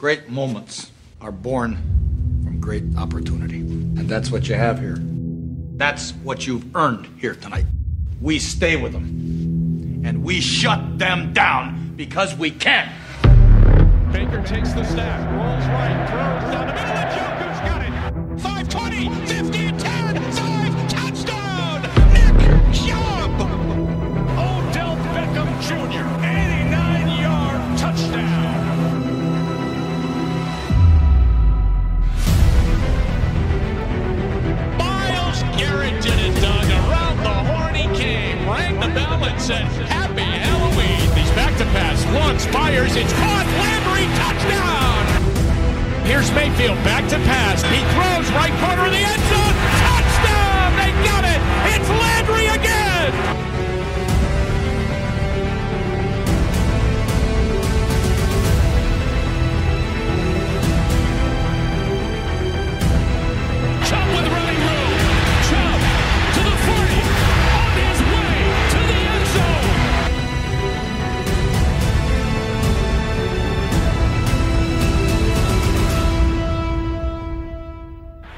Great moments are born from great opportunity. And that's what you have here. That's what you've earned here tonight. We stay with them. And we shut them down because we can. Baker takes the snap, rolls right, throws down the middle, and Jokic got it. 520, Happy Halloween. He's back to pass. Once, fires, it's caught. Landry, touchdown! Here's Mayfield back to pass. He throws right corner of the end zone. Touchdown! They got it! It's Landry again!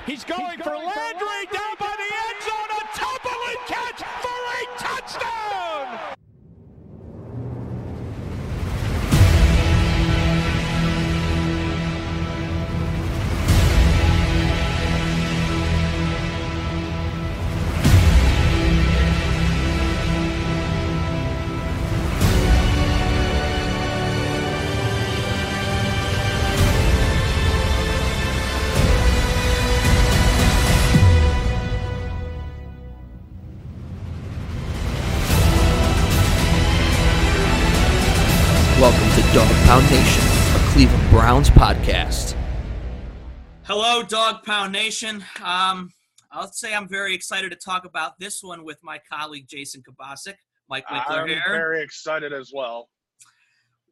He's going, for Landry. down Browns podcast. Hello, Dog Pound Nation. Um, I'll say I'm very excited to talk about this one with my colleague Jason Kabasic. Mike Winkler I'm here. very excited as well.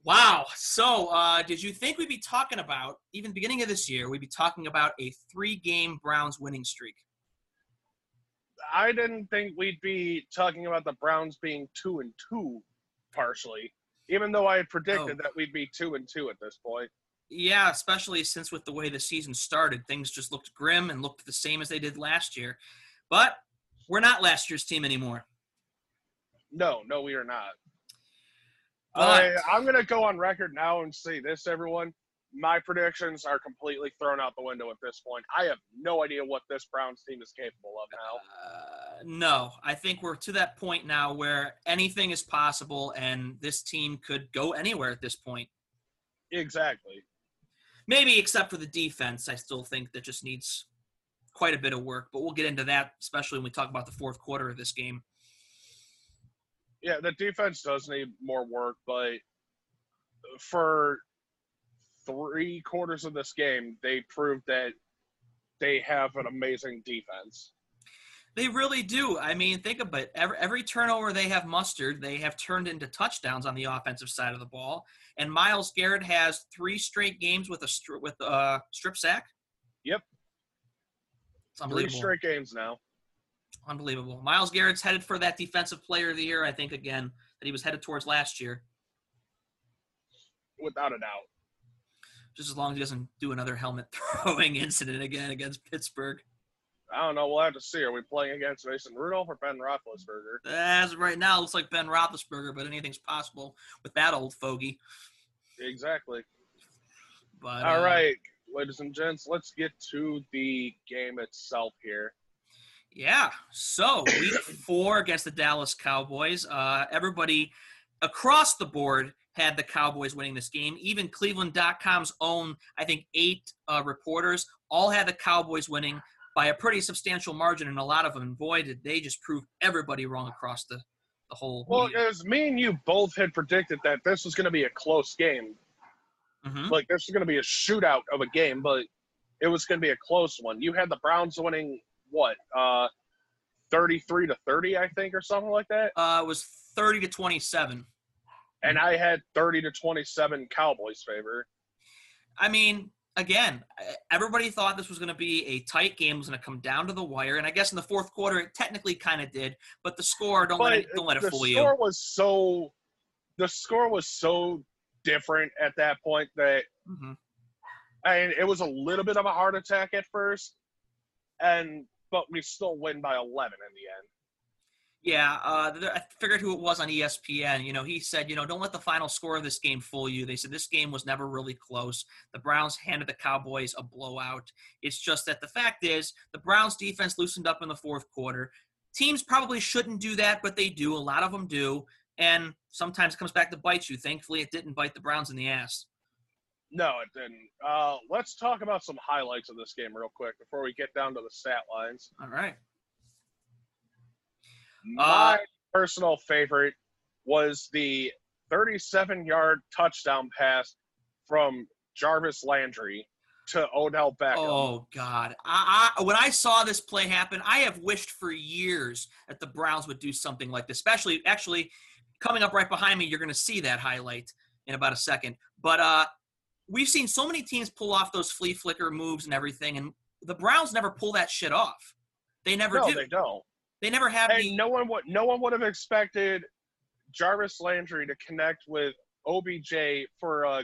Wow. So, uh, did you think we'd be talking about, even beginning of this year, we'd be talking about a three game Browns winning streak? I didn't think we'd be talking about the Browns being two and two, partially, even though I had predicted Oh. that we'd be two and two at this point. Yeah, especially since with the way the season started, things just looked grim and looked the same as they did last year. But we're not last year's team anymore. No, no, we are not. But I, I'm going to go on record now and say this, everyone. My predictions are completely thrown out the window at this point. I have no idea what this Browns team is capable of now. Uh, no, I think we're to that point now where anything is possible, and this team could go anywhere at this point. Exactly. Maybe except for the defense, I still think that just needs quite a bit of work. But we'll get into that, especially when we talk about the fourth quarter of this game. Yeah, the defense does need more work, but for three quarters of this game, they proved that they have an amazing defense. They really do. I mean, think about it. Every, every turnover they have mustered, they have turned into touchdowns on the offensive side of the ball. And Myles Garrett has three straight games with a stri- with a strip sack. Yep. It's Three straight games now. Unbelievable. Myles Garrett's headed for that defensive player of the year, I think, again, that he was headed towards last year. Without a doubt. Just as long as he doesn't do another helmet throwing incident again against Pittsburgh. I don't know. We'll have to see. Are we playing against Mason Rudolph or Ben Roethlisberger? As of right now, it looks like Ben Roethlisberger, but anything's possible with that old fogey. Exactly. But All uh, right, ladies and gents, let's get to the game itself here. Yeah. So week four against the Dallas Cowboys. Uh, everybody across the board had the Cowboys winning this game. Even Cleveland.com's own, I think, eight uh, reporters all had the Cowboys winning by a pretty substantial margin, and a lot of them, boy, did they just prove everybody wrong across the, the whole. Well, media. as me and you both had predicted that this was going to be a close game. Mhm. Like this was going to be a shootout of a game, but it was going to be a close one. You had the Browns winning what, uh, thirty-three to thirty, I think, or something like that, Uh, it was 30 to 27. and I had thirty to twenty-seven Cowboys favor. I mean, again, everybody thought this was going to be a tight game, it was going to come down to the wire, and I guess in the fourth quarter it technically kind of did. But the score, don't let it, don't let it fool you. the score was so, the score was so different at that point that Mhm. and it was a little bit of a heart attack at first, and but we still win by 11 in the end. Yeah, uh, I figured who it was on ESPN. You know, he said, you know, don't let the final score of this game fool you. They said this game was never really close. The Browns handed the Cowboys a blowout. It's just that the fact is, the Browns defense loosened up in the fourth quarter. Teams probably shouldn't do that, but they do. A lot of them do. And sometimes it comes back to bite you. Thankfully, it didn't bite the Browns in the ass. No, it didn't. Uh, let's talk about some highlights of this game real quick before we get down to the stat lines. All right. My Uh, personal favorite was the 37 yard touchdown pass from Jarvis Landry to Odell Beckham. Oh God! I, I when I saw this play happen, I have wished for years that the Browns would do something like this. Especially, actually, coming up right behind me, you're going to see that highlight in about a second. But uh, we've seen so many teams pull off those flea flicker moves and everything, and the Browns never pull that shit off. They never no, do. they don't. They never have And the. no one would no one would have expected Jarvis Landry to connect with OBJ for a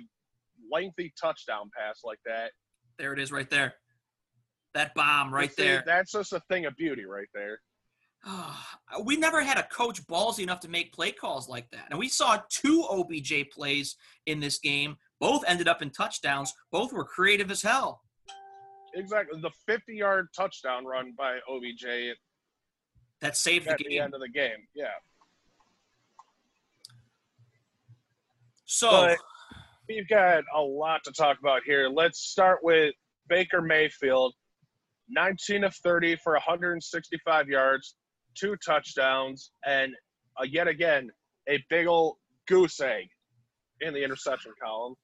lengthy touchdown pass like that. There it is, right there. That bomb right there. That's just a thing of beauty right there. Ah, we never had a coach ballsy enough to make play calls like that. And we saw two OBJ plays in this game. Both ended up in touchdowns. Both were creative as hell. Exactly. The 50 yard touchdown run by OBJ That saved the at the game. end of the game. Yeah. So, But we've got a lot to talk about here. Let's start with Baker Mayfield. 19 of 30 for 165 yards, two touchdowns, and uh, yet again, a big ol' goose egg in the interception column.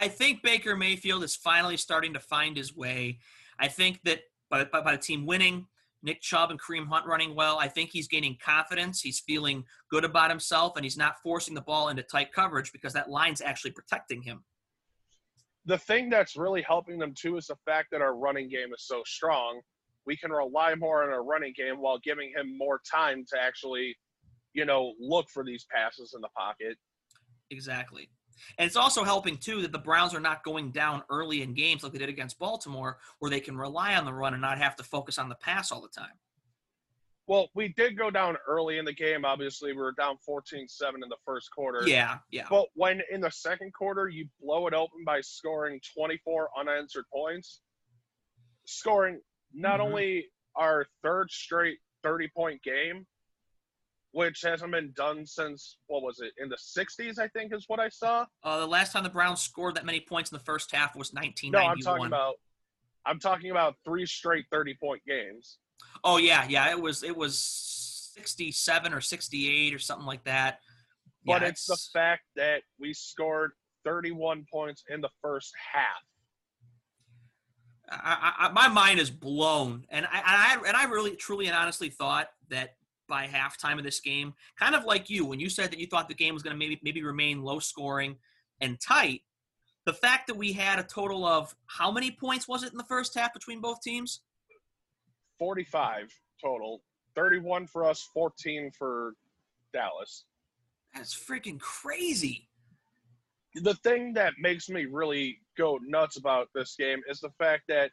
I think Baker Mayfield is finally starting to find his way. I think that by, by, by the team winning, Nick Chubb and Kareem Hunt running well, I think he's gaining confidence. He's feeling good about himself, and he's not forcing the ball into tight coverage because that line's actually protecting him. The thing that's really helping them too is the fact that our running game is so strong. We can rely more on our running game while giving him more time to actually, you know, look for these passes in the pocket. Exactly. And it's also helping too that the Browns are not going down early in games like they did against Baltimore, where they can rely on the run and not have to focus on the pass all the time. Well, we did go down early in the game. Obviously, we were down 14-7 in the first quarter. Yeah, yeah. But when in the second quarter you blow it open by scoring 24 unanswered points, scoring not Mhm. only our third straight 30-point game, which hasn't been done since what was it in the 60s? I think is what I saw. Uh, the last time the Browns scored that many points in the first half was 1991 No, 1991. I'm talking about. I'm talking about three straight 30-point games. Oh yeah, yeah. It was it was 67 or 68 or something like that. But Yeah, it's the fact that we scored 31 points in the first half. I, I, my mind is blown, and I, I and I really, truly, and honestly thought that by halftime of this game, kind of like you, when you said that you thought the game was going to maybe maybe remain low scoring and tight, the fact that we had a total of how many points was it in the first half between both teams? 45 total. 31 for us, 14 for Dallas. That's freaking crazy. The thing that makes me really go nuts about this game is the fact that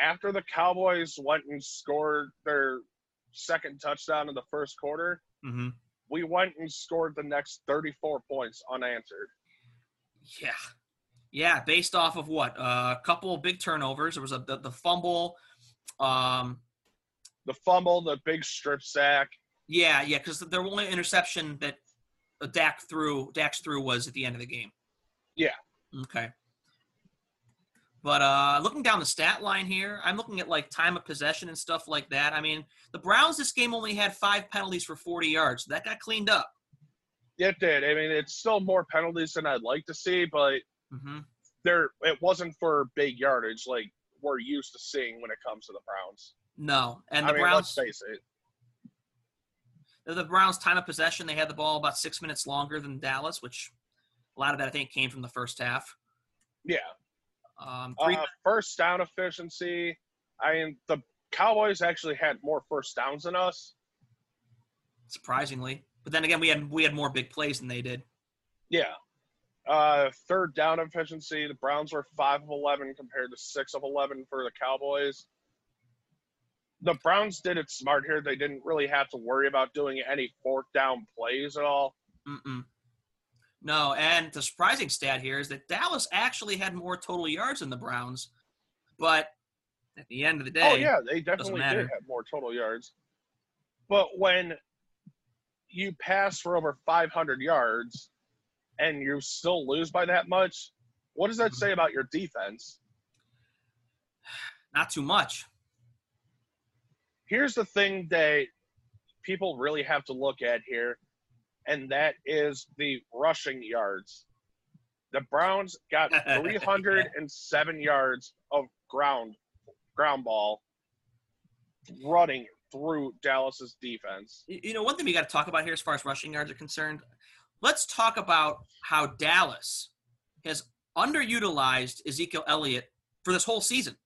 after the Cowboys went and scored their second touchdown in the first quarter, Mm-hmm. we went and scored the next 34 points unanswered. Yeah, yeah. Based off of what? Uh, a couple big turnovers. There was a the, the fumble. Um, The fumble, the big strip sack. Yeah, yeah, because the only interception that Dak threw, Dak's threw was at the end of the game. Yeah. Okay. But uh, looking down the stat line here, I'm looking at like time of possession and stuff like that. I mean, the Browns this game only had five penalties for 40 yards. That got cleaned up. It did. I mean, it's still more penalties than I'd like to see, but hmm there it wasn't for big yardage like we're used to seeing when it comes to the Browns. No, and the I mean, Browns, let's face it. the, the Browns' time of possession, they had the ball about six minutes longer than Dallas, which a lot of that I think came from the first half. Yeah. Um, three, Uh, first down efficiency. I mean, the Cowboys actually had more first downs than us. surprisingly, but then again, we had we had more big plays than they did. Yeah. Uh, third down efficiency, the Browns were five of eleven compared to six of eleven for the Cowboys. The Browns did it smart here. They didn't really have to worry about doing any fourth down plays at all. Mm-mm. No, and the surprising stat here is that Dallas actually had more total yards than the Browns, but at the end of the oh, day, oh yeah, they definitely did have more total yards. But when you pass for over 500 yards and you still lose by that much, what does that mm-hmm. say about your defense? not too much. Here's the thing that people really have to look at here, and that is the rushing yards. The Browns got 307 yards of ground ground ball running through Dallas's defense. You know, one thing we got to talk about here as far as rushing yards are concerned. Let's talk about how Dallas has underutilized Ezekiel Elliott for this whole season.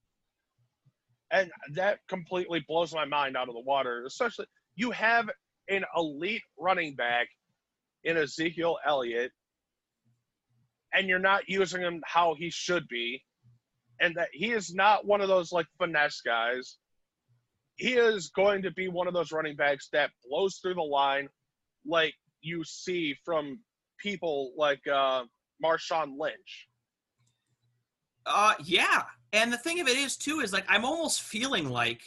and that completely blows my mind out of the water. Especially, you have an elite running back in Ezekiel Elliott, and you're not using him how he should be, and that he is not one of those like finesse guys. He is going to be one of those running backs that blows through the line, like you see from people like uh, Marshawn Lynch. Uh, yeah. And the thing of it is, too, is like I'm almost feeling like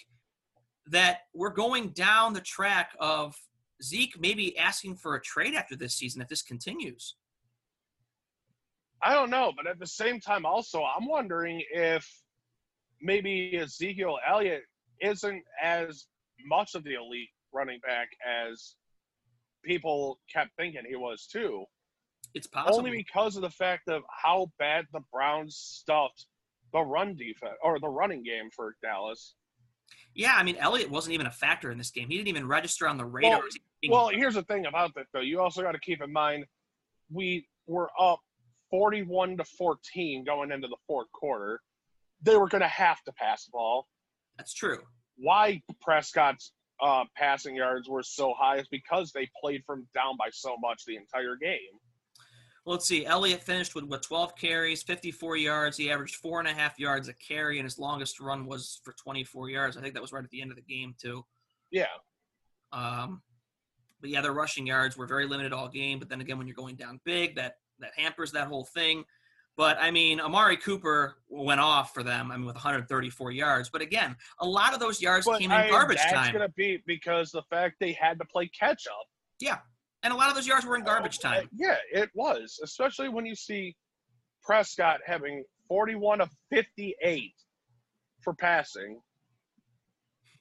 that we're going down the track of Zeke maybe asking for a trade after this season if this continues. I don't know, but at the same time, also, I'm wondering if maybe Ezekiel Elliott isn't as much of the elite running back as people kept thinking he was too. It's possible. Only because of the fact of how bad the Browns stuffed the run defense or the running game for Dallas. yeah, I mean, Elliott wasn't even a factor in this game. He didn't even register on the radar. Well, Well, here's the thing about that though. You also got to keep in mind we were up 41 to 14 going into the fourth quarter. They were going to have to pass the ball. that's true. why Prescott's uh, passing yards were so high is because they played from down by so much the entire game. Well, let's see. Elliott finished with what 12 carries, 54 yards. He averaged four and a half yards a carry, and his longest run was for 24 yards. I think that was right at the end of the game too. Yeah, Um, but yeah, their rushing yards were very limited all game. But then again, when you're going down big, that that hampers that whole thing. But I mean, Amari Cooper went off for them. I mean, with 134 yards. But again, a lot of those yards but came in I- garbage that's time. gonna be because the fact they had to play catch up. Yeah, and a lot of those yards were in garbage Uh, time. yeah, it was, especially when you see Prescott having 41 of 58 for passing.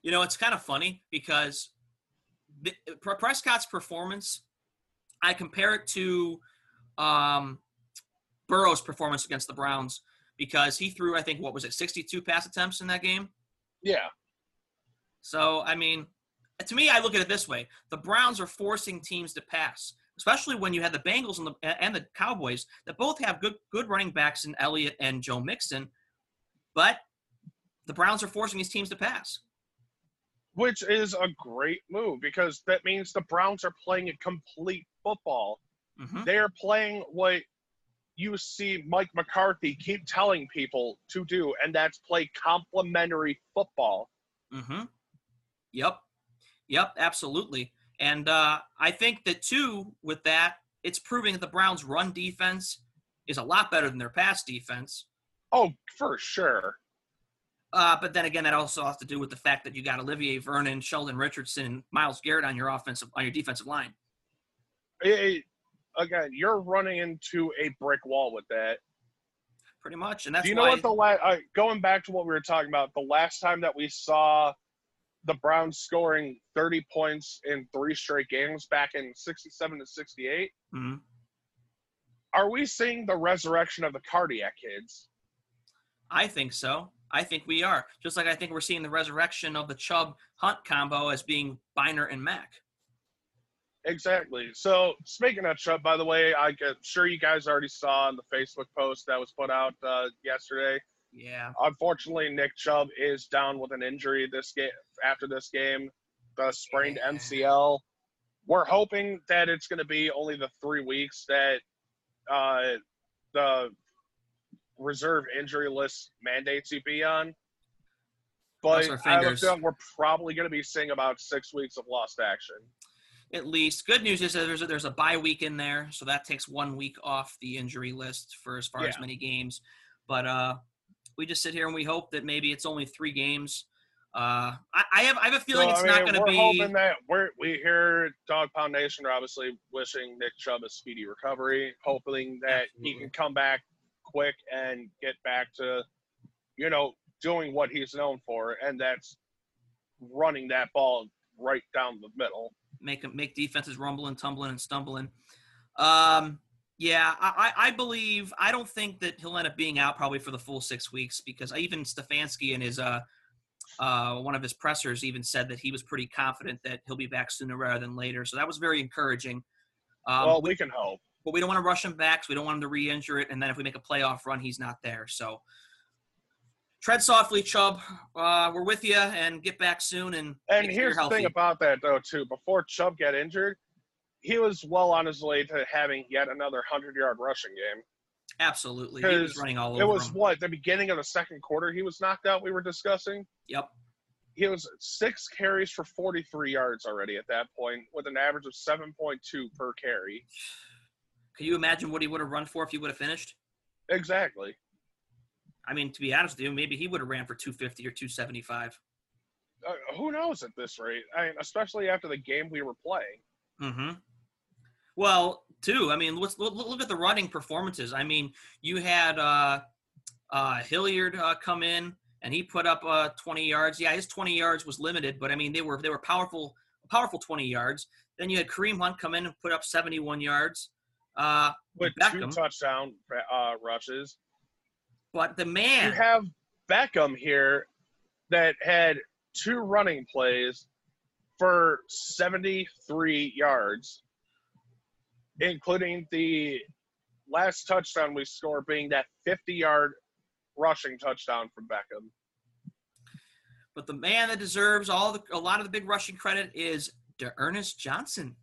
You know, it's kind of funny because the, Prescott's performance, I compare it to um, Burrow's performance against the Browns because he threw, I think, what was it, 62 pass attempts in that game? Yeah, So, I mean, to me, I look at it this way: the Browns are forcing teams to pass, especially when you had the Bengals and the and the Cowboys that both have good good running backs in Elliott and Joe Mixon, but the Browns are forcing these teams to pass. Which is a great move because that means the Browns are playing a complete football. hmm They are playing what you see Mike McCarthy keep telling people to do, and that's play complementary football. Mm-hmm. Yep. Yep, absolutely. And uh, I think that too, with that, it's proving that the Browns' run defense is a lot better than their pass defense. Oh, for sure. Uh, but then again, that also has to do with the fact that you got Olivier Vernon, Sheldon Richardson, Myles Garrett on your offensive on your defensive line. It- again, you're running into a brick wall with that. Pretty much, and that's Do you know why what the last? Uh, going back to what we were talking about, the last time that we saw the Browns scoring 30 points in three straight games back in 67 to 68, Mhm. are we seeing the resurrection of the cardiac kids? I think so. I think we are. Just like I think we're seeing the resurrection of the Chubb Hunt combo as being Biner and Mac. Exactly. So speaking of Chubb, by the way, I'm sure you guys already saw in the Facebook post that was put out uh, yesterday. Yeah. Unfortunately, Nick Chubb is down with an injury this game after this game, the sprained Yeah. MCL. We're hoping that it's going to be only the three weeks that uh, the reserve injury list mandates you be on. But I feeling we're probably going to be seeing about six weeks of lost action. At least, good news is that there's a, there's a bye week in there, so that takes one week off the injury list for as far as many games. But uh, we just sit here and we hope that maybe it's only three games. Uh, I, I have I have a feeling So, it's I not going to we're be. hoping that we're we here Dog Pound Nation are obviously wishing Nick Chubb a speedy recovery, hoping that he can come back quick and get back to, you know, doing what he's known for, and that's running that ball right down the middle. make make defenses rumbling, tumbling, and stumbling. Um, yeah, I, I I believe I don't think that he'll end up being out probably for the full six weeks because even Stefanski in his uh uh one of his pressers even said that he was pretty confident that he'll be back sooner rather than later. So that was very encouraging. Um, well, we can hope. But we don't want to rush him back, so we don't want him to re-injure it. And then if we make a playoff run, he's not there. So tread softly, Chubb. Uh, we're with you, and get back soon. And And here's the thing about that though too. Before Chubb got injured, he was well on his way to having yet another hundred yard rushing game. Absolutely, he was running all over. It was him. what the beginning of the second quarter he was knocked out. We were discussing. Yep. He was six carries for 43 yards already at that point, with an average of 7.2 per carry. Can you imagine what he would have run for if he would have finished? Exactly. I mean, to be honest with you, maybe he would have ran for 250 or 275. Uh, who knows at this rate? I mean, especially after the game we were playing. Mm-hmm. Well, too. I mean, let's look, look at the running performances. I mean, you had uh, uh, Hilliard uh, come in and he put up uh, 20 yards. Yeah, his 20 yards was limited, but I mean, they were they were powerful, powerful 20 yards. Then you had Kareem Hunt come in and put up 71 yards. Uh, With Beckham. two touchdown uh, rushes. but the man, You have Beckham here that had two running plays for 73 yards, including the last touchdown we scored being that 50 yard rushing touchdown from Beckham. but the man that deserves all the a lot of the big rushing credit is Ernest Johnson.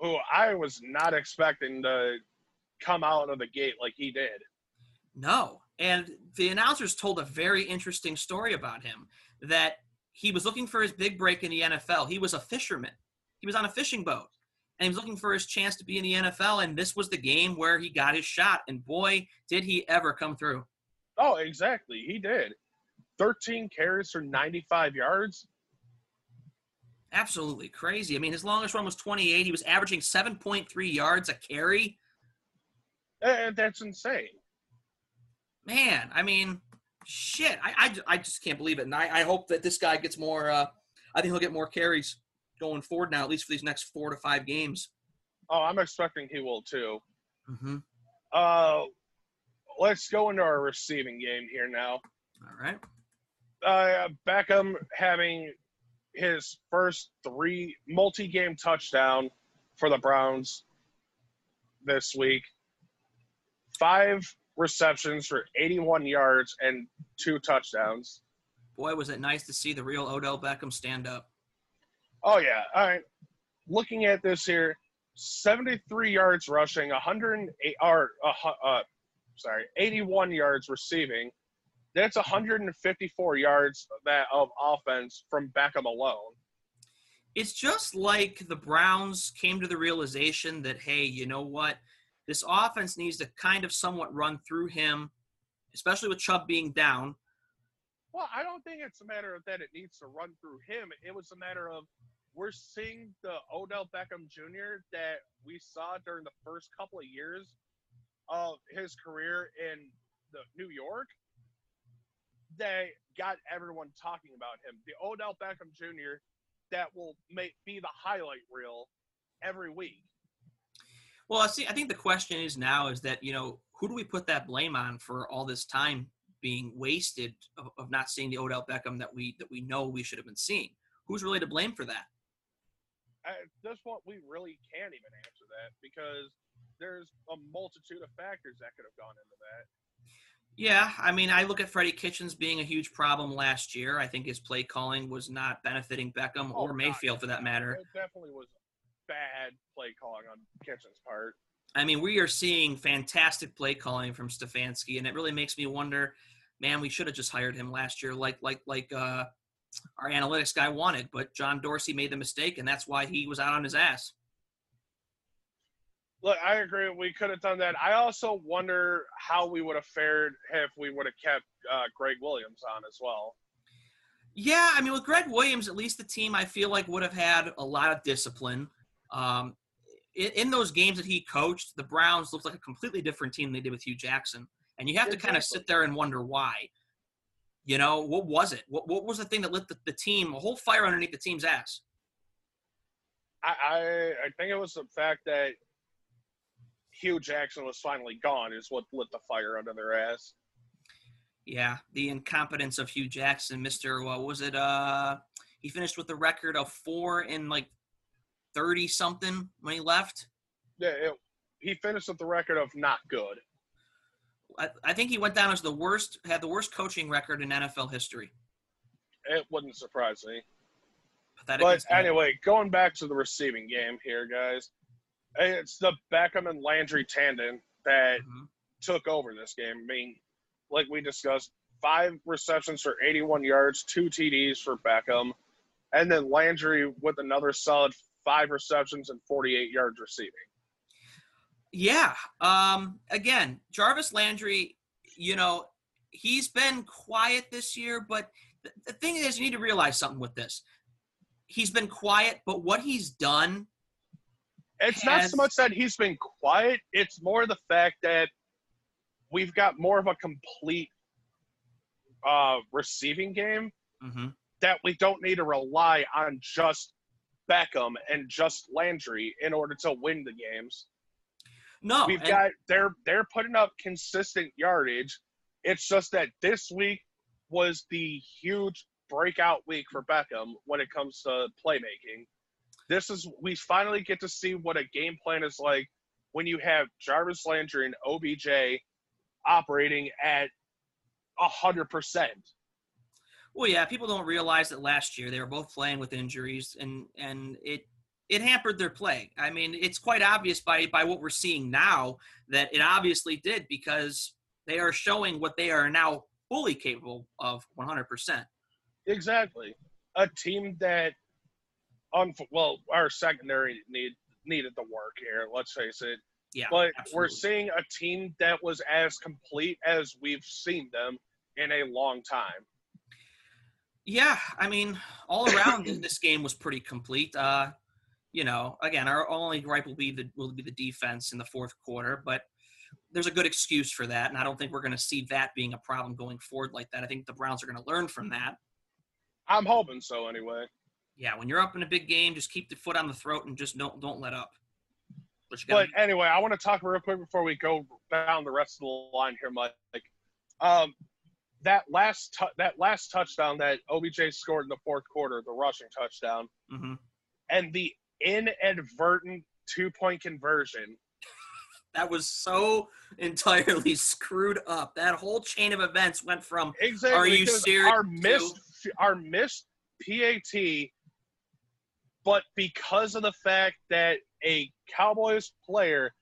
Who I was not expecting to come out of the gate like he did. No. And the announcers told a very interesting story about him that he was looking for his big break in the NFL. He was a fisherman, he was on a fishing boat, and he was looking for his chance to be in the NFL. And this was the game where he got his shot. And boy, did he ever come through. Oh, exactly. He did. 13 carries for 95 yards. Absolutely crazy. I mean, his longest run was 28. He was averaging 7.3 yards a carry. And that's insane. Man, I mean, shit. I, I, I just can't believe it. And I, I hope that this guy gets more. Uh, I think he'll get more carries going forward now, at least for these next four to five games. Oh, I'm expecting he will too. Mm-hmm. Uh, let's go into our receiving game here now. All right. Uh, Beckham having his first three multi-game touchdown for the Browns this week. Five receptions for 81 yards and two touchdowns. Boy, was it nice to see the real Odell Beckham stand up. Oh yeah. All right. Looking at this here, 73 yards rushing, 108 or uh, uh, sorry, 81 yards receiving. That's 154 yards that of offense from Beckham alone. It's just like the Browns came to the realization that, hey, you know what? This offense needs to kind of somewhat run through him, especially with Chubb being down. Well, I don't think it's a matter of that it needs to run through him. It was a matter of we're seeing the Odell Beckham Jr. that we saw during the first couple of years of his career in the New York that got everyone talking about him. The Odell Beckham Jr. that will make be the highlight reel every week. Well, I see. I think the question is now is that you know who do we put that blame on for all this time being wasted of, of not seeing the Odell Beckham that we that we know we should have been seeing? Who's really to blame for that? At this point, we really can't even answer that because there's a multitude of factors that could have gone into that. Yeah, I mean, I look at Freddie Kitchens being a huge problem last year. I think his play calling was not benefiting Beckham Oh, or God, Mayfield for that matter. It definitely was bad play calling on Kitchens' part. I mean, we are seeing fantastic play calling from Stefanski, and it really makes me wonder, man, we should have just hired him last year, like like like uh, our analytics guy wanted. But John Dorsey made the mistake, and that's why he was out on his ass. Look, I agree. We could have done that. I also wonder how we would have fared if we would have kept uh, Gregg Williams on as well. Yeah, I mean, with Gregg Williams, at least the team I feel like would have had a lot of discipline. Um, in, in, those games that he coached, the Browns looked like a completely different team than they did with Hue Jackson, and you have exactly. to kind of sit there and wonder why. You know, what was it? What, what was the thing that lit the, the team, a whole fire underneath the team's ass? I, I I think it was the fact that Hue Jackson was finally gone is what lit the fire under their ass. Yeah, the incompetence of Hue Jackson, Mister. What was it? Uh, he finished with a record of four in like thirty something when he left. Yeah, it, he finished with the record of not good. I, I think he went down as the worst, had the worst coaching record in NFL history. It wouldn't surprise me. Pathetic but anyway, going back to the receiving game here, guys. It's the Beckham and Landry tandem that mm-hmm. took over this game. I mean, like we discussed, five receptions for 81 yards, two TDs for Beckham, and then Landry with another solid five receptions and 48 yards receiving. Yeah. Um, again, Jarvis Landry, you know, he's been quiet this year, but the, the thing is, you need to realize something with this. He's been quiet, but what he's done it's not so much that he's been quiet. It's more the fact that we've got more of a complete uh, receiving game mm-hmm. that we don't need to rely on just Beckham and just Landry in order to win the games. No, we've and... got they're they're putting up consistent yardage. It's just that this week was the huge breakout week for Beckham when it comes to playmaking this is we finally get to see what a game plan is like when you have Jarvis Landry and OBJ operating at a hundred percent. Well, yeah, people don't realize that last year they were both playing with injuries, and and it it hampered their play. I mean, it's quite obvious by by what we're seeing now that it obviously did because they are showing what they are now fully capable of 100%. Exactly. A team that un- well, our secondary need needed the work here. Let's face it. Yeah, but absolutely. we're seeing a team that was as complete as we've seen them in a long time. Yeah, I mean, all around this game was pretty complete. Uh, you know, again, our only gripe will be the will be the defense in the fourth quarter, but there's a good excuse for that, and I don't think we're going to see that being a problem going forward like that. I think the Browns are going to learn from that. I'm hoping so, anyway yeah, when you're up in a big game, just keep the foot on the throat and just don't don't let up. But, but anyway, I want to talk real quick before we go down the rest of the line here, Mike. Um, that last tu- that last touchdown that OBJ scored in the fourth quarter, the rushing touchdown, mm-hmm. and the inadvertent two point conversion. that was so entirely screwed up. That whole chain of events went from exactly, "Are you serious?" Our missed to, our missed PAT but because of the fact that a Cowboys player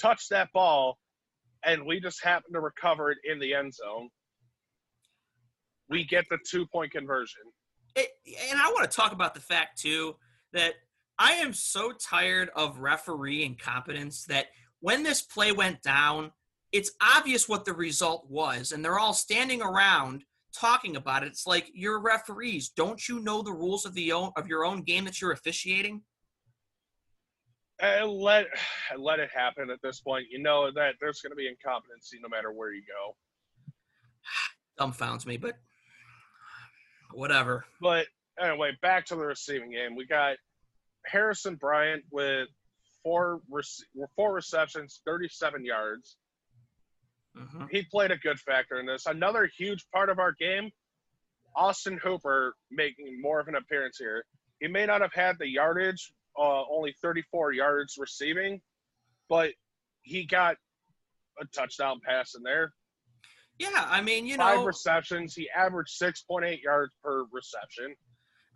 touched that ball and we just happened to recover it in the end zone, we get the two point conversion. It, and I want to talk about the fact, too, that I am so tired of referee incompetence that when this play went down, it's obvious what the result was, and they're all standing around talking about it. It's like you're referees. Don't you know the rules of the own, of your own game that you're officiating? And let let it happen at this point. You know that there's going to be incompetency no matter where you go. Dumbfounds me, but whatever. But anyway, back to the receiving game. We got Harrison Bryant with four four receptions, 37 yards. Mm-hmm. He played a good factor in this. Another huge part of our game, Austin Hooper making more of an appearance here. He may not have had the yardage, uh, only 34 yards receiving, but he got a touchdown pass in there. Yeah, I mean, you Five know, receptions. He averaged 6.8 yards per reception.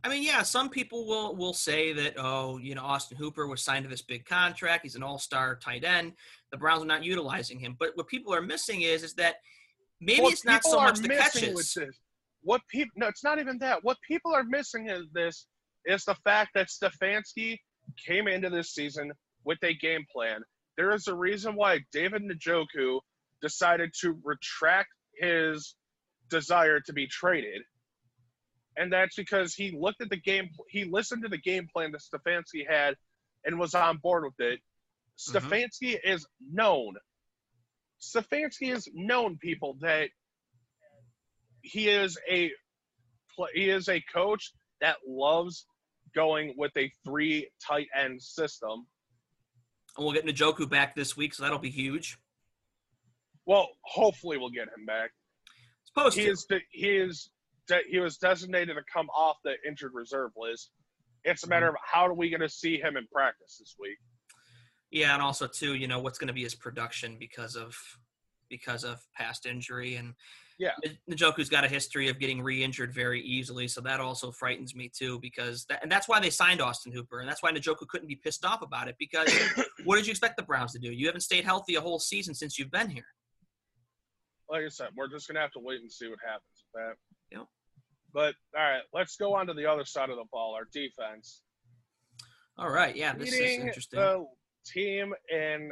I mean, yeah, some people will will say that oh, you know, Austin Hooper was signed to this big contract. He's an all-star tight end. The Browns are not utilizing him. But what people are missing is is that maybe What it's not so much the catches. What people? No, it's not even that. What people are missing is this: is the fact that Stefanski came into this season with a game plan. There is a reason why David Njoku decided to retract his desire to be traded, and that's because he looked at the game. He listened to the game plan that Stefanski had, and was on board with it. Mhm. Stefanski is known. Stefanski is known, people, that he is a he is a coach that loves going with a three tight end system. And we'll get Njoku back this week, so that'll be huge. Well, hopefully we'll get him back. Supposed He to. is de- he is de- he was designated to come off the injured reserve list. It's a matter of how are we going to see him in practice this week. Yeah, and also too, you know, what's going to be his production because of because of past injury and Yeah. Njoku's got a history of getting re-injured very easily, so that also frightens me too because that, and that's why they signed Austin Hooper and that's why Njoku couldn't be pissed off about it because what did you expect the Browns to do? You haven't stayed healthy a whole season since you've been here. Like I said, we're just going to have to wait and see what happens with that. Yep. But all right, let's go on to the other side of the ball, our defense. All right, yeah, this is interesting. the team in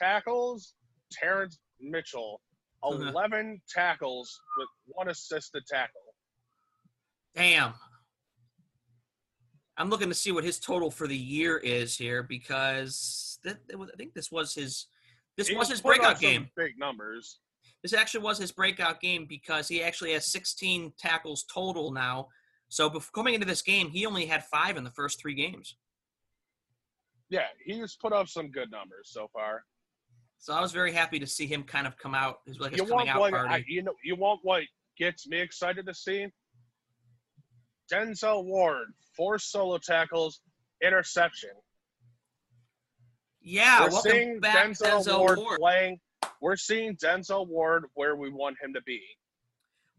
tackles, Terrence Mitchell, Uh-huh. 11 tackles with one assisted tackle. Damn. I'm looking to see what his total for the year is here because that, that I think this was his this He was his breakout game. Big numbers. This actually was his breakout game because he actually has 16 tackles total now. So before coming into this game, he only had five in the first three games. Yeah, he's put up some good numbers so far. So I was very happy to see him kind of come out. It like his You coming want out what? party. I, you know, you want what gets me excited to see? Denzel Ward, four solo tackles, interception. yeah, We're seeing back, Denzel, Denzel, Ward, Ward. playing. We're seeing Denzel Ward where we want him to be.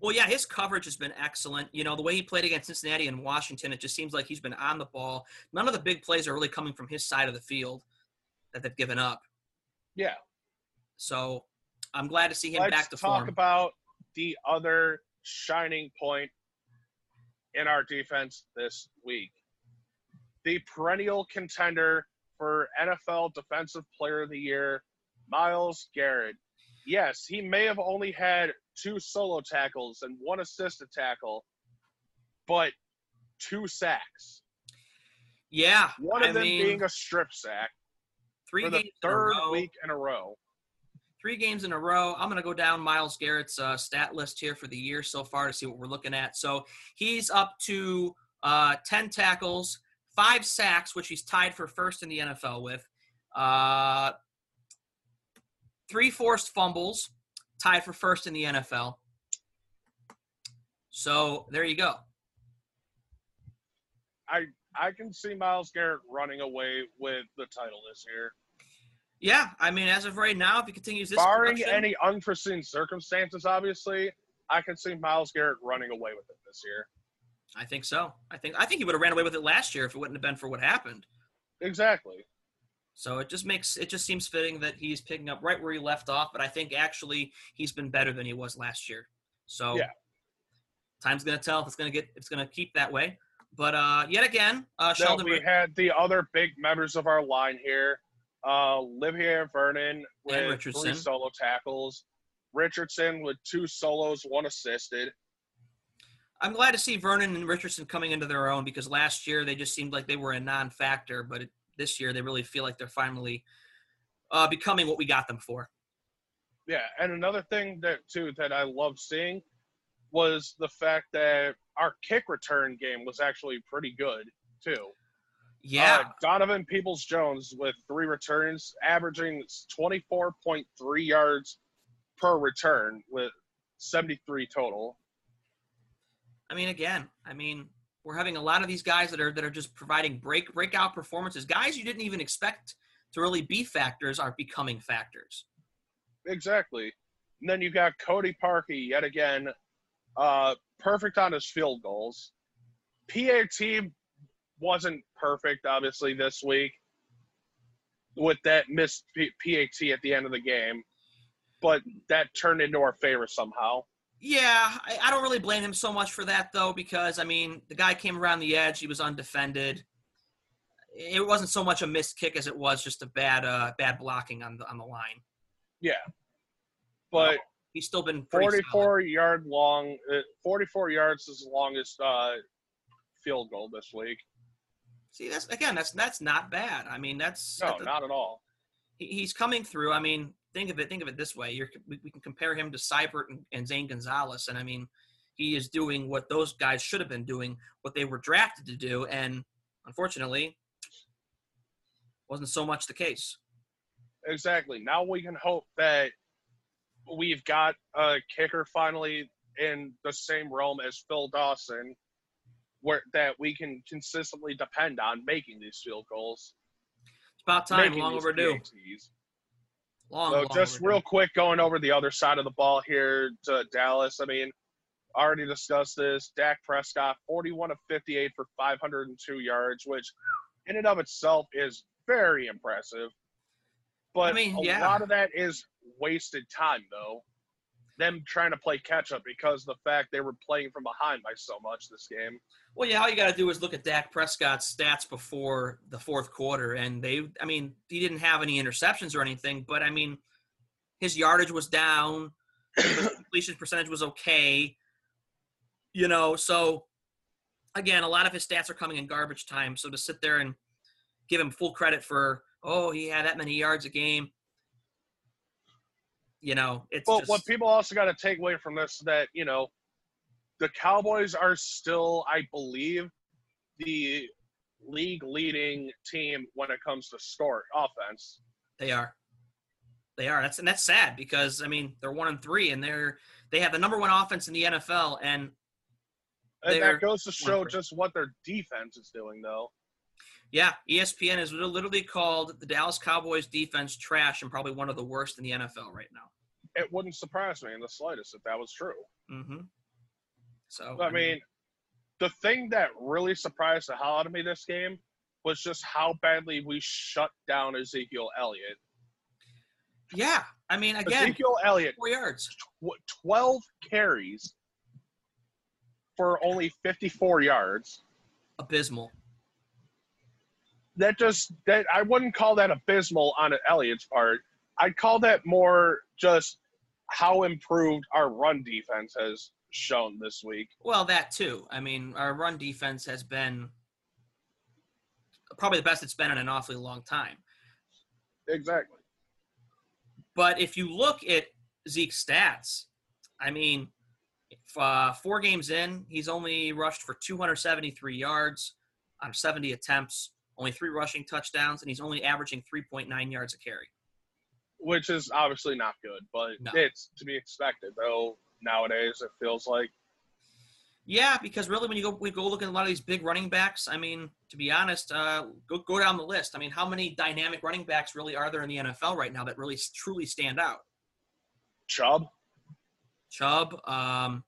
Well, yeah, his coverage has been excellent. You know, the way he played against Cincinnati and Washington, it just seems like he's been on the ball. None of the big plays are really coming from his side of the field that they've given up. Yeah. So I'm glad to see him Let's back to talk form. about the other shining point in our defense this week. The perennial contender for NFL Defensive Player of the Year, Myles Garrett. Yes, he may have only had two solo tackles and one assisted tackle, but two sacks. yeah, One of I them mean, being a strip sack three for the games in a row. week in a row. three games in a row. I'm going to go down Myles Garrett's uh, stat list here for the year so far to see what we're looking at. So he's up to uh, 10 tackles, five sacks, which he's tied for first in the NFL with, uh, three forced fumbles, tied for first in the NFL. So there you go. I I can see Myles Garrett running away with the title this year. Yeah, I mean, as of right now, if he continues this, Barring any unforeseen circumstances, obviously, I can see Myles Garrett running away with it this year. I think so. I think I think he would have ran away with it last year if it wouldn't have been for what happened. Exactly. So it just makes it just seems fitting that he's picking up right where he left off. But I think actually he's been better than he was last year. So Yeah. time's gonna tell if it's gonna get if it's gonna keep that way. But uh, yet again, uh, Sheldon. we had the other big members of our line here. Uh, Olivier Vernon with three solo tackles. Richardson with two solos, one assisted. I'm glad to see Vernon and Richardson coming into their own because last year they just seemed like they were a non-factor, but it, this year they really feel like they're finally uh, becoming what we got them for. Yeah, and another thing that too that I love seeing was the fact that our kick return game was actually pretty good too. Yeah, Uh, Donovan Peoples Jones with three returns, averaging 24.3 yards per return with 73 total. I mean, again, I mean, we're having a lot of these guys that are that are just providing break breakout performances. Guys you didn't even expect to really be factors are becoming factors. Exactly. And then you got Cody Parkey yet again, uh, perfect on his field goals. PAT wasn't perfect, obviously, this week with that missed PAT at the end of the game, but that turned into our favor somehow. Yeah, I, I don't really blame him so much for that though, because I mean, the guy came around the edge; he was undefended. It wasn't so much a missed kick as it was just a bad, uh, bad blocking on the on the line. Yeah, but He's still been pretty solid. 44 yard long, uh, 44 yards is the longest uh, field goal this week. See, that's again, that's that's not bad. I mean, that's No, the- not at all. he- he's coming through. I mean, think of it. Think of it this way: You're, we, we can compare him to Seibert and, and Zane Gonzalez, and I mean, he is doing what those guys should have been doing, what they were drafted to do, and unfortunately, wasn't so much the case. Exactly. Now we can hope that we've got a kicker finally in the same realm as Phil Dawson, where that we can consistently depend on making these field goals. It's about time, long overdue. PATs. Long, So long just real quick, going over the other side of the ball here to Dallas. I mean, already discussed this. Dak Prescott, 41 of 58 for 502 yards, which in and of itself is very impressive. But I mean, a yeah. lot of that is wasted time, though. Them trying to play catch up because the fact they were playing from behind by so much this game. Well, yeah, all you got to do is look at Dak Prescott's stats before the fourth quarter, and they, I mean, he didn't have any interceptions or anything, but I mean, his yardage was down, his completion percentage was okay, you know. So, again, a lot of his stats are coming in garbage time. So to sit there and give him full credit for, oh, he had that many yards a game, you know, it's Well, just, what people also got to take away from this that you know, the Cowboys are still, I believe, the league leading team when it comes to score offense. They are. They are. That's and that's sad because I mean they're one and three and they're they have the number one offense in the NFL and And that goes to show just what their defense is doing, though. Yeah, ESPN has literally called the Dallas Cowboys defense trash and probably one of the worst in the NFL right now. It wouldn't surprise me in the slightest if that was true. Mm-hmm. So I mean, the thing that really surprised the hell out of me this game was just how badly we shut down Ezekiel Elliott. yeah, I mean again, Ezekiel Elliott, four yards. tw- 12 carries for only 54 yards. Abysmal. That just that I wouldn't call that abysmal on Elliott's part. I'd call that more just how improved our run defense has shown this week. Well, that too. I mean, our run defense has been probably the best it's been in an awfully long time. Exactly. But if you look at Zeke's stats, I mean, if, uh, four games in, he's only rushed for 273 yards on 70 attempts, only three rushing touchdowns, and he's only averaging 3.9 yards a carry. Which is obviously not good, but No. it's to be expected though nowadays it feels like. Yeah, because really, when you go we go look at a lot of these big running backs, I mean, to be honest, uh, go go down the list. I mean, how many dynamic running backs really are there in the NFL right now that really truly stand out? Chubb. Chubb, um,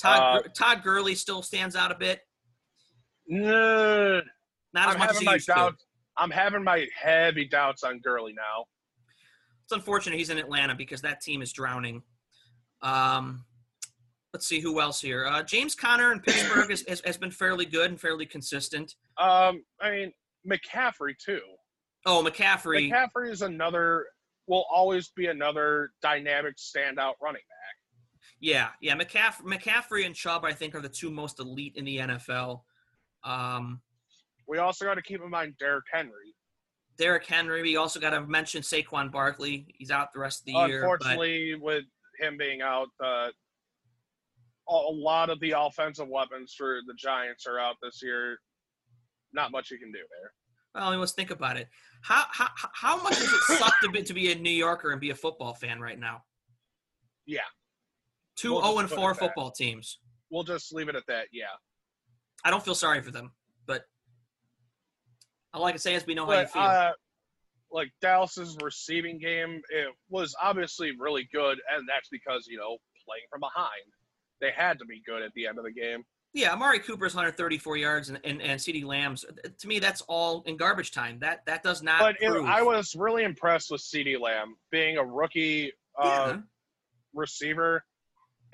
Todd Uh, Todd Gurley still stands out a bit, No, not as I'm much as having he my used to. doubts. I'm having my heavy doubts on Gurley now. It's unfortunate he's in Atlanta because that team is drowning. Um, let's see who else here. Uh, James Conner in Pittsburgh has, has, has been fairly good and fairly consistent. Um, I mean McCaffrey too. Oh, McCaffrey. McCaffrey is another. Will always be another dynamic standout running back. Yeah, yeah. McCaffrey, McCaffrey and Chubb, I think, are the two most elite in the NFL. Um, We also got to keep in mind Derrick Henry. Derrick Henry. We also got to mention Saquon Barkley. He's out the rest of the year. but- Unfortunately, with him being out, uh, a lot of the offensive weapons for the Giants are out this year. Not much you can do there. Well, I mean, let's think about it. How how how much does it suck to be to be a New Yorker and be a football fan right now? Yeah. Two We'll zero and four at that. football teams. We'll just leave it at that. Yeah. I don't feel sorry for them, but all I can say is we know how you But feel. uh, like Dallas's receiving game, it was obviously really good, and that's because you know playing from behind, they had to be good at the end of the game. Yeah, Amari Cooper's 134 yards and, and, and CeeDee Lamb's. To me, that's all in garbage time. That that does not. But it. I was really impressed with CeeDee Lamb being a rookie uh, Yeah. receiver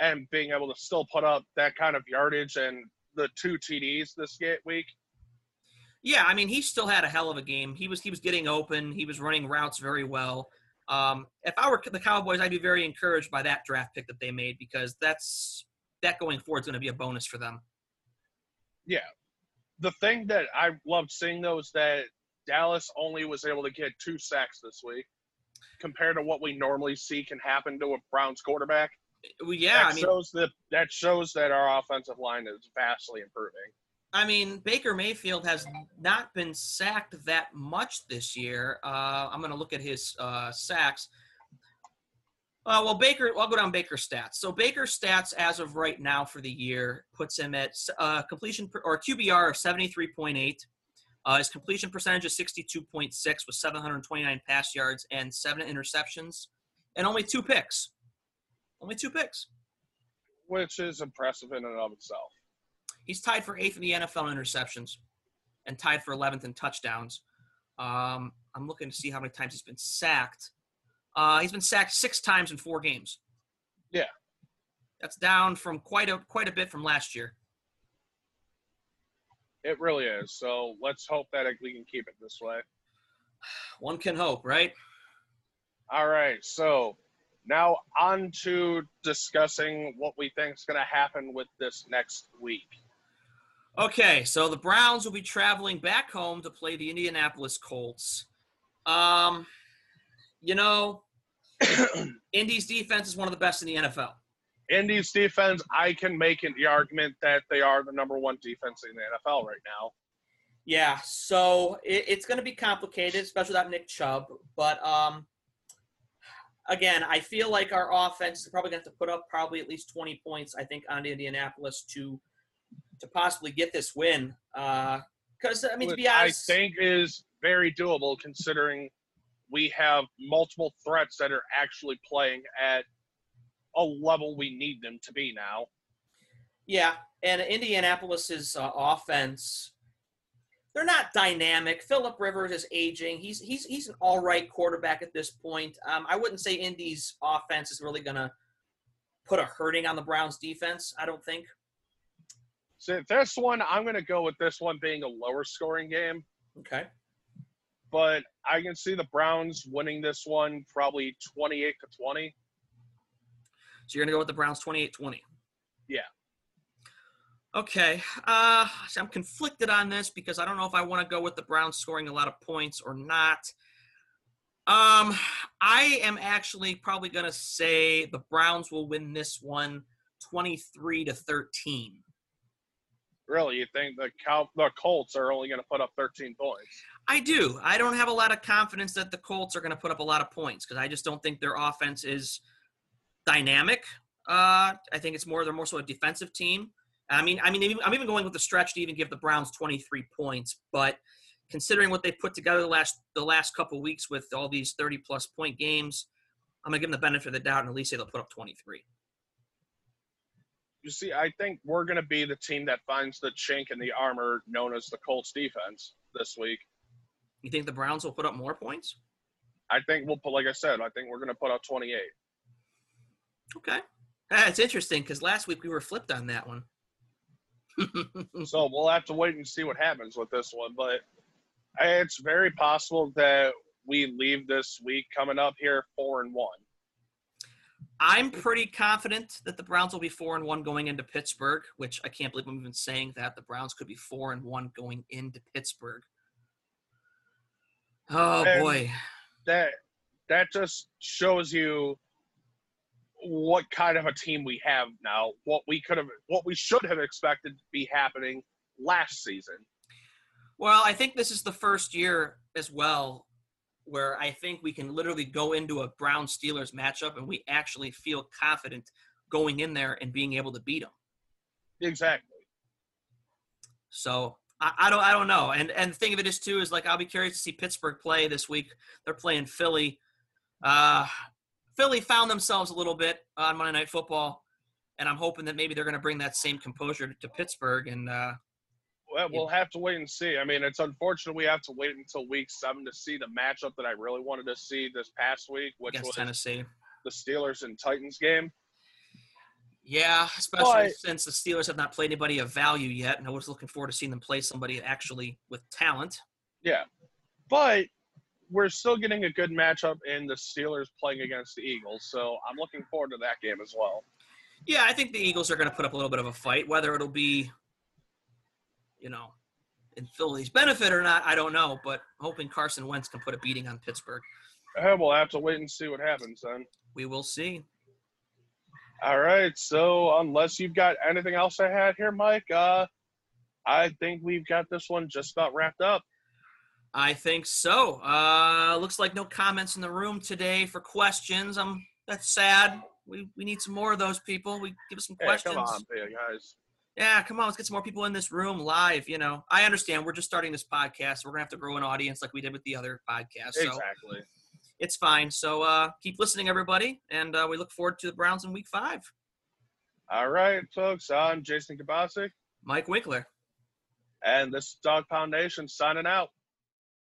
and being able to still put up that kind of yardage and the two TDs this week. Yeah, I mean, he still had a hell of a game. He was he was getting open. He was running routes very well. Um, if I were the Cowboys, I'd be very encouraged by that draft pick that they made because that's that going forward is going to be a bonus for them. Yeah. The thing that I loved seeing though is that Dallas only was able to get two sacks this week compared to what we normally see can happen to a Browns quarterback. Well, yeah, that I mean, shows that that shows that our offensive line is vastly improving. I mean, Baker Mayfield has not been sacked that much this year. Uh, I'm going to look at his uh, sacks. Uh, well, Baker, I'll go down Baker stats. So Baker stats as of right now for the year puts him at uh, completion per, or QBR of 73.8. Uh, his completion percentage is 62.6 with 729 pass yards and seven interceptions and only two picks. Only two picks. which is impressive in and of itself. He's tied for eighth in the NFL in interceptions and tied for 11th in touchdowns. Um, I'm looking to see how many times he's been sacked. Uh, he's been sacked six times in four games. Yeah. That's down from quite a quite a bit from last year. It really is. So let's hope that we can keep it this way. One can hope, right? All right. So now on to discussing what we think is going to happen with this next week. Okay, so the Browns will be traveling back home to play the Indianapolis Colts. Um, you know, Indy's defense is one of the best in the NFL. Indy's defense, I can make the argument that they are the number one defense in the NFL right now. Yeah, so it, it's going to be complicated, especially without Nick Chubb. But um, again, I feel like our offense is probably going to have to put up probably at least 20 points, I think, on Indianapolis to to possibly get this win. Because I mean, to be honest, I think is very doable considering we have multiple threats that are actually playing at a level we need them to be now. Yeah, and Indianapolis's uh, offense, they're not dynamic. Philip Rivers is aging. He's he's he's an all right quarterback at this point. Um, I wouldn't say Indy's offense is really going to put a hurting on the Browns defense. I don't think. So this one, I'm going to go with this one being a lower scoring game, Okay. but I can see the Browns winning this one probably 28 to 20. So you're going to go with the Browns 28-20. Yeah. Okay. Uh, so I'm conflicted on this because I don't know if I want to go with the Browns scoring a lot of points or not. Um, I am actually probably going to say the Browns will win this one 23 to 13. Really, you think the Cow- the Colts are only going to put up 13 points? I do. I don't have a lot of confidence that the Colts are going to put up a lot of points because I just don't think their offense is dynamic. Uh, I think it's more they're more so a defensive team. I mean, I mean, I'm even going with the stretch to even give the Browns 23 points, but considering what they put together the last the last couple weeks with all these 30 plus point games, I'm gonna give them the benefit of the doubt and at least say they'll put up 23. You see, I think we're going to be the team that finds the chink in the armor known as the Colts defense this week. You think the Browns will put up more points? I think we'll put, like I said, I think we're going to put up 28. Okay, Ah, it's interesting because last week we were flipped on that one. so we'll have to wait and see what happens with this one. But it's very possible that we leave this week coming up here four and one. I'm pretty confident that the Browns will be four and one going into Pittsburgh, which I can't believe I'm even saying that the Browns could be four and one going into Pittsburgh. Oh And- boy, That that just shows you what kind of a team we have now. What we could have, what we should have expected to be happening last season. Well, I think this is the first year as well where I think we can literally go into a Brown Steelers matchup and we actually feel confident going in there and being able to beat them. Exactly. So I, I don't I don't know. And and the thing of it is too is like I'll be curious to see Pittsburgh play this week. They're playing Philly. Uh, Philly found themselves a little bit on Monday Night Football. and I'm hoping that maybe they're going to bring that same composure to Pittsburgh. And uh, Well, we'll have to wait and see. I mean, it's unfortunate we have to wait until week seven to see the matchup that I really wanted to see this past week, which was Tennessee. the Steelers and Titans game. Yeah, especially But- since the Steelers have not played anybody of value yet, and I was looking forward to seeing them play somebody actually with talent. Yeah, but we're still getting a good matchup in the Steelers playing against the Eagles, so I'm looking forward to that game as well. Yeah, I think the Eagles are going to put up a little bit of a fight. Whether it'll be, you know, in Philly's benefit or not, I don't know. But hoping Carson Wentz can put a beating on Pittsburgh. Uh, we'll have to wait and see what happens then. We will see. All right, so unless you've got anything else I had here, Mike, uh, I think we've got this one just about wrapped up. I think so. Uh, looks like no comments in the room today for questions. I'm that's sad. We we need some more of those people. We give us some Hey, questions. come on, guys. Yeah, come on, let's get some more people in this room live. You know, I understand we're just starting this podcast. We're gonna have to grow an audience like we did with the other podcast. So Exactly. it's fine. So uh, keep listening, everybody, and uh, we look forward to the Browns in Week Five. All right, folks. I'm Jason Kabasi, Mike Winkler. and this is Dog Pound Nation signing out.